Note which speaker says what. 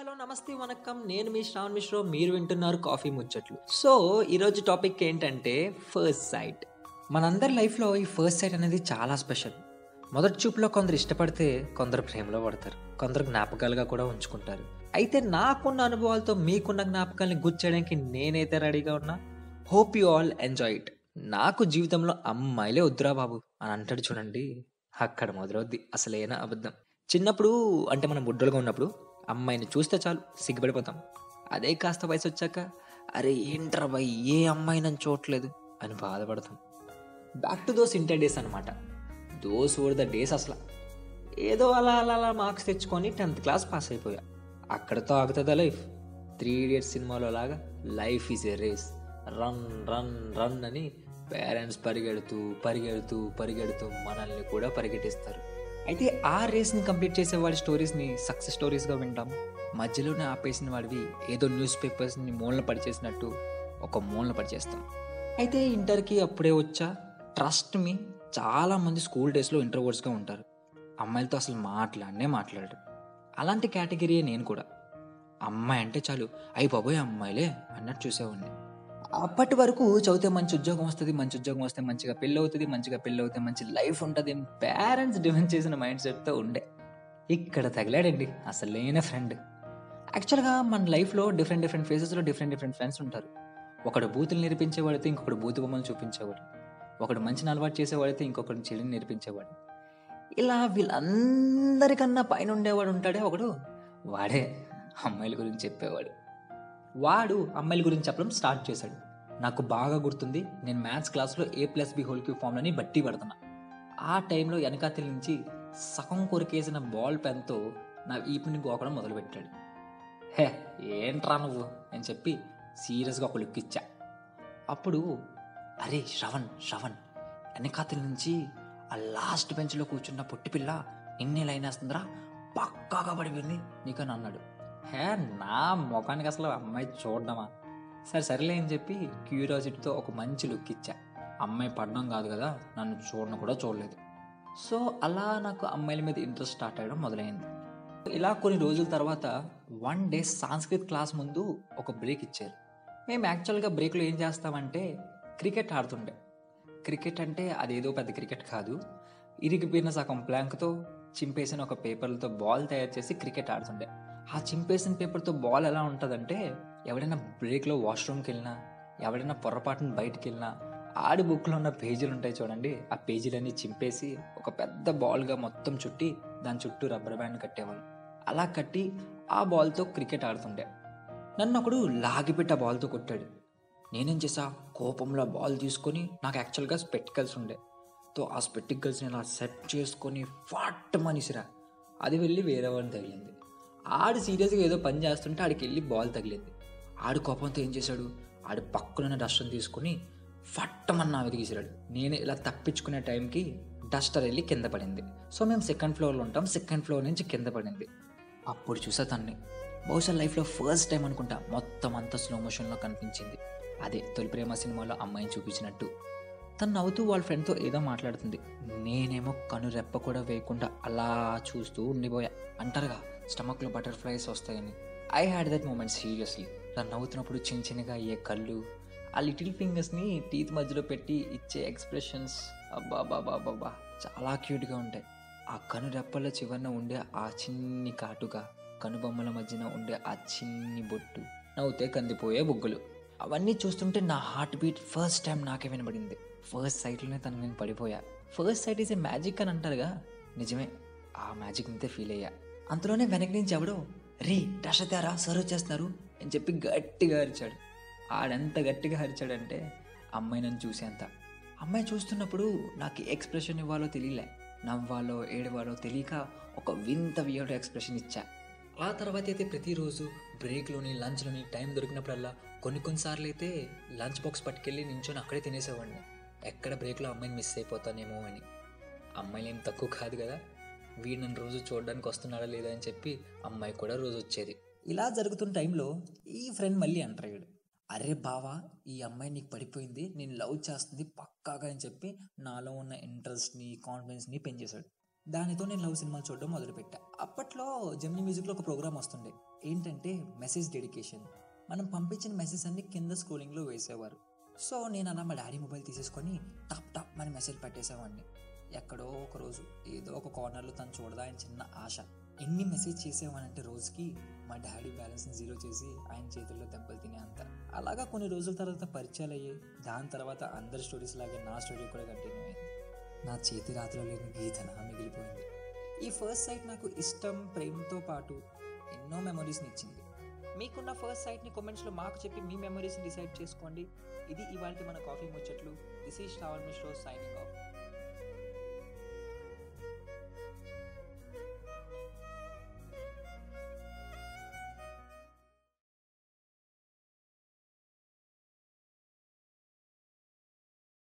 Speaker 1: Hello నమస్తే వనకం నేను మీ శ్రావణ్ మిశ్రో. మీరు వింటున్నారు కాఫీ ముచ్చట్లు. సో ఈరోజు టాపిక్ ఏంటంటే ఫస్ట్ సైట్. మనందరి లైఫ్లో ఈ ఫస్ట్ సైట్ అనేది చాలా స్పెషల్. మొదటి చూపులో కొందరు ఇష్టపడితే కొందరు ప్రేమలో పడతారు. కొందరు జ్ఞాపకాలుగా కూడా ఉంచుకుంటారు. అయితే నాకున్న అనుభవాలతో మీకున్న జ్ఞాపకాల్ని గుర్చేయడానికి నేనైతే రెడీగా ఉన్నా. Hope you all enjoy it. నాకు జీవితంలో అమ్మాయిలే వద్దురా బాబు అని అంటాడు చూడండి. అక్కడ మొదలవుద్ది. అసలేనా అబద్ధం. చిన్నప్పుడు అంటే మనం బుడ్డలుగా ఉన్నప్పుడు అమ్మాయిని చూస్తే చాలు సిగ్గుపడిపోతాం. అదే కాస్త వయసు వచ్చాక అరే ఏంట్రా బాయ్ ఏ అమ్మాయి నన్ను చూడట్లేదు అని బాధపడతాం. Back to those inter days అనమాట దోస్ ఓర్ ద డేస్ అసలు. ఏదో అలా అలా అలా మార్క్స్ తెచ్చుకొని టెన్త్ క్లాస్ పాస్ అయిపోయా. అక్కడతో ఆగుతుందా లైఫ్. త్రీ ఇడియట్స్ సినిమాలో లాగా life is a race run run run అని పేరెంట్స్ పరిగెడుతూ పరిగెడుతూ పరిగెడుతూ మనల్ని కూడా పరిగెట్టిస్తారు. అయితే ఆ రేస్ని కంప్లీట్ చేసే వాడి స్టోరీస్ని సక్సెస్ స్టోరీస్గా వింటాం. మధ్యలోనే ఆపేసిన వాడివి ఏదో న్యూస్ పేపర్స్ని మూలన పడిచేసినట్టు ఒక మూలన పడిచేస్తాం. అయితే ఇంటర్కి అప్పుడే వచ్చా? ట్రస్ట్ మీ చాలామంది స్కూల్ డేస్లో ఇంటర్వర్డ్స్గా ఉంటారు. అమ్మాయిలతో అసలు మాట్లాడనే మాట్లాడరు. అలాంటి కేటగిరీయే నేను కూడా. అమ్మాయి అంటే చాలు అయ్యి బాబోయ్ అమ్మాయిలే అన్నట్టు చూసేవాడిని. అప్పటి వరకు చదివితే మంచి ఉద్యోగం వస్తుంది మంచి ఉద్యోగం వస్తే మంచిగా పెళ్ళి అవుతుంది మంచిగా పెళ్ళి అవుతే మంచి లైఫ్ ఉంటుంది. పేరెంట్స్ డిమాండ్ చేసిన మైండ్ సెట్తో ఉండే. ఇక్కడ తగిలాడండి అసలు లేని ఫ్రెండ్ యాక్చువల్గా మన లైఫ్లో డిఫరెంట్ డిఫరెంట్ ఫేసెస్లో డిఫరెంట్ డిఫరెంట్ ఫ్రెండ్స్ ఉంటారు. ఒకడు బూతులు నేర్పించేవాడితే ఇంకొకడు బూతు బొమ్మలు చూపించేవాడు. ఒకడు మంచిని అలవాటు చేసేవాడితే ఇంకొకడు చెడుని నేర్పించేవాడు. ఇలా వీళ్ళందరికన్నా పైన ఉండేవాడు ఉంటాడే ఒకడు. వాడే అమ్మాయిల గురించి చెప్పేవాడు. వాడు అమ్మాయిల గురించి చెప్పడం స్టార్ట్ చేశాడు. నాకు బాగా గుర్తుంది నేను మ్యాథ్స్ క్లాస్లో A plus B whole Q ఫామ్లని బట్టి పడుతున్నా. ఆ టైంలో వెనకాతల నుంచి సగం కొరికేసిన బాల్ పెన్తో నా ఈపుని గోకడం మొదలుపెట్టాడు. హే ఏంట్రా నువ్వు? అని చెప్పి సీరియస్గా ఒక లుక్ ఇచ్చా. అప్పుడు అరే శ్రవణ్ శ్రవణ్ వెనకాతల నుంచి ఆ లాస్ట్ బెంచ్లో కూర్చున్న పొట్టిపిల్ల ఎన్ని లైన్ వేస్తుందిరా? పక్కాగా పడిపోయింది నీకని అన్నాడు. హే నా ముఖానికి అసలు అమ్మాయి చూడడమా? సరే సరేలే అని చెప్పి క్యూరియాసిటీతో ఒక మంచి లుక్ ఇచ్చా. అమ్మాయి పడడం కాదు కదా నన్ను చూడడం కూడా చూడలేదు. సో అలా నాకు అమ్మాయిల మీద ఇంట్రెస్ట్ స్టార్ట్ అయ్యడం మొదలైంది. ఇలా కొన్ని రోజుల తర్వాత వన్ డే సాంస్క్రిత్ క్లాస్ ముందు ఒక బ్రేక్ ఇచ్చారు. మేము యాక్చువల్గా బ్రేక్లో ఏం చేస్తామంటే క్రికెట్ ఆడుతుండే. క్రికెట్ అంటే అదేదో పెద్ద క్రికెట్ కాదు. ఇరిగిపోయిన సగం ప్లాంక్తో చింపేసిన ఒక పేపర్లతో బాల్ తయారు చేసి క్రికెట్ ఆడుతుండే. ఆ చింపేసిన పేపర్తో బాల్ ఎలా ఉంటుందంటే ఎవడైనా బ్రేక్లో వాష్రూమ్కి వెళ్ళినా ఎవడైనా పొరపాటున బయటికి వెళ్ళినా ఆడి బుక్లో ఉన్న పేజీలు ఉంటాయి చూడండి. ఆ పేజీలన్నీ చింపేసి ఒక పెద్ద బాల్గా మొత్తం చుట్టి దాని చుట్టూ రబ్బర్ బ్యాండ్ కట్టేవాళ్ళు. అలా కట్టి ఆ బాల్తో క్రికెట్ ఆడుతుండే. నన్ను ఒకడు లాగిపెట్టి ఆ బాల్తో కొట్టాడు. నేనేం చేసా కోపంలో బాల్ తీసుకొని నాకు యాక్చువల్గా స్పెటికల్స్ ఉండే. తో ఆ స్పెటికల్స్ని ఇలా సెట్ చేసుకొని ఫాట్ మనిసిరా. అది వెళ్ళి వేరే వాళ్ళని తగిలింది. ఆడు సీరియస్గా ఏదో పని చేస్తుంటే ఆడికి వెళ్ళి బాల్ తగిలింది. ఆడు కోపంతో ఏం చేశాడు? ఆడు పక్కనున్న డస్టర్ని తీసుకొని ఫట్టమన్నా వెతికిసిరాడు నేను ఇలా తప్పించుకునే టైంకి డస్టర్ వెళ్ళి కింద పడింది. సో మేము సెకండ్ ఫ్లోర్లో ఉంటాం. సెకండ్ ఫ్లోర్ నుంచి కింద పడింది. అప్పుడు చూసా తన్ని. బహుశా లైఫ్లో ఫస్ట్ టైం అనుకుంటా మొత్తం అంతా స్లో మోషన్లో కనిపించింది. అదే తొలి ప్రేమ సినిమాలో అమ్మాయిని చూపించినట్టు. తను నవ్వుతూ వాళ్ళ ఫ్రెండ్తో ఏదో మాట్లాడుతుంది. నేనేమో కను రెప్ప కూడా వేయకుండా అలా చూస్తూ ఉండిపోయా. అంటారుగా స్టమక్లో బటర్ఫ్లైస్ వస్తాయని. I had that moment seriously తను నవ్వుతున్నప్పుడు చిన్న చిన్నగా అయ్యే కళ్ళు ఆ లిటిల్ ఫింగర్స్ని టీత్ మధ్యలో పెట్టి ఇచ్చే ఎక్స్ప్రెషన్స్ అబ్బా బాబా బాబా చాలా క్యూట్గా ఉంటాయి. ఆ కను రెప్పల చివరన ఉండే ఆ చిన్ని కాటుగా కనుబొమ్మల మధ్యన ఉండే ఆ చిన్ని బొట్టు నవ్వుతే కందిపోయే బొగ్గులు. అవన్నీ చూస్తుంటే నా హార్ట్ బీట్ ఫస్ట్ టైం నాకే వినబడింది. ఫస్ట్ సైట్లోనే తను నేను పడిపోయా. First sight is a magic అని అంటారుగా? నిజమే. ఆ మ్యాజిక్ అయితే ఫీల్ అయ్యా. అంతలోనే వెనక నుంచి ఎవడో రే డష సర్వ్ చేస్తున్నారు అని చెప్పి గట్టిగా అరిచాడు. ఆడెంత గట్టిగా అరిచాడంటే అమ్మాయి నన్ను చూసేంత. అమ్మాయి చూస్తున్నప్పుడు నాకు ఎక్స్ప్రెషన్ ఇవ్వాలో తెలియలే. నవ్వాలో ఏడవాలో తెలియక ఒక వింత వియర్డ్ ఎక్స్ప్రెషన్ ఇచ్చా. ఆ తర్వాత అయితే ప్రతిరోజు బ్రేక్లోని లంచ్లోని టైం దొరికినప్పుడల్లా కొన్ని కొన్నిసార్లు అయితే లంచ్ బాక్స్ పట్టుకెళ్ళి నించొని అక్కడే తినేసేవాడిని. ఎక్కడ బ్రేక్లో అమ్మాయిని మిస్ అయిపోతానేమో అని. అమ్మాయిలు ఏం తక్కువ కాదు కదా. వీడు నన్ను రోజు చూడడానికి వస్తున్నాడా లేదా అని చెప్పి అమ్మాయి కూడా రోజు వచ్చేది. ఇలా జరుగుతున్న టైంలో ఈ ఫ్రెండ్ మళ్ళీ అంటాడు అరే బావా ఈ అమ్మాయి నీకు పడిపోయింది నేను లవ్ చేస్తుంది పక్కాగా అని చెప్పి నాలో ఉన్న ఇంట్రెస్ట్ని కాన్ఫిడెన్స్ని పెంచేశాడు. దానితో నేను లవ్ సినిమాలు చూడడం మొదలుపెట్టా. అప్పట్లో జెమిని మ్యూజిక్లో ఒక ప్రోగ్రామ్ వస్తుండే. ఏంటంటే మెసేజ్ డెడికేషన్. మనం పంపించిన మెసేజ్ అన్ని కింద స్క్రోలింగ్లో వేసేవారు. సో నేను అలా మా డాడీ మొబైల్ తీసేసుకొని టాప్ టాప్ మన మెసేజ్ పెట్టేసేవాడిని. ఎక్కడో ఒక రోజు ఏదో ఒక కార్నర్లో తను చూడదా అని చిన్న ఆశ. ఎన్ని మెసేజ్ చేసేవానంటే రోజుకి మా డాడీ బ్యాలెన్స్ని జీరో చేసి ఆయన చేతుల్లో దెబ్బలు తినే అంత. అలాగా కొన్ని రోజుల తర్వాత పరిచయాలు అయ్యాయి దాని తర్వాత అందరి స్టోరీస్ లాగే నా స్టోరీ కూడా కంటిన్యూ అయింది. నా చేతి రాత్రిలో లేని గీతన మిగిలిపోయింది. ఈ ఫస్ట్ సైట్ నాకు ఇష్టం ప్రేమతో పాటు ఎన్నో మెమరీస్ని ఇచ్చింది. మీకున్న ఫస్ట్ సైట్ని కామెంట్స్లో మాకు చెప్పి మీ మెమరీస్ని డిసైడ్ చేసుకోండి. ఇది ఇవాళ మన కాఫీ ముచ్చట్లు. This is Shravan Mishro signing off